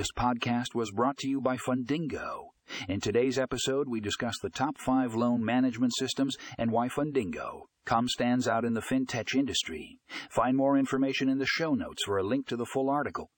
This podcast was brought to you by Fundingo. In today's episode, we discuss the top five loan management systems and why Fundingo com stands out in the fintech industry. Find more information in the show notes for a link to the full article.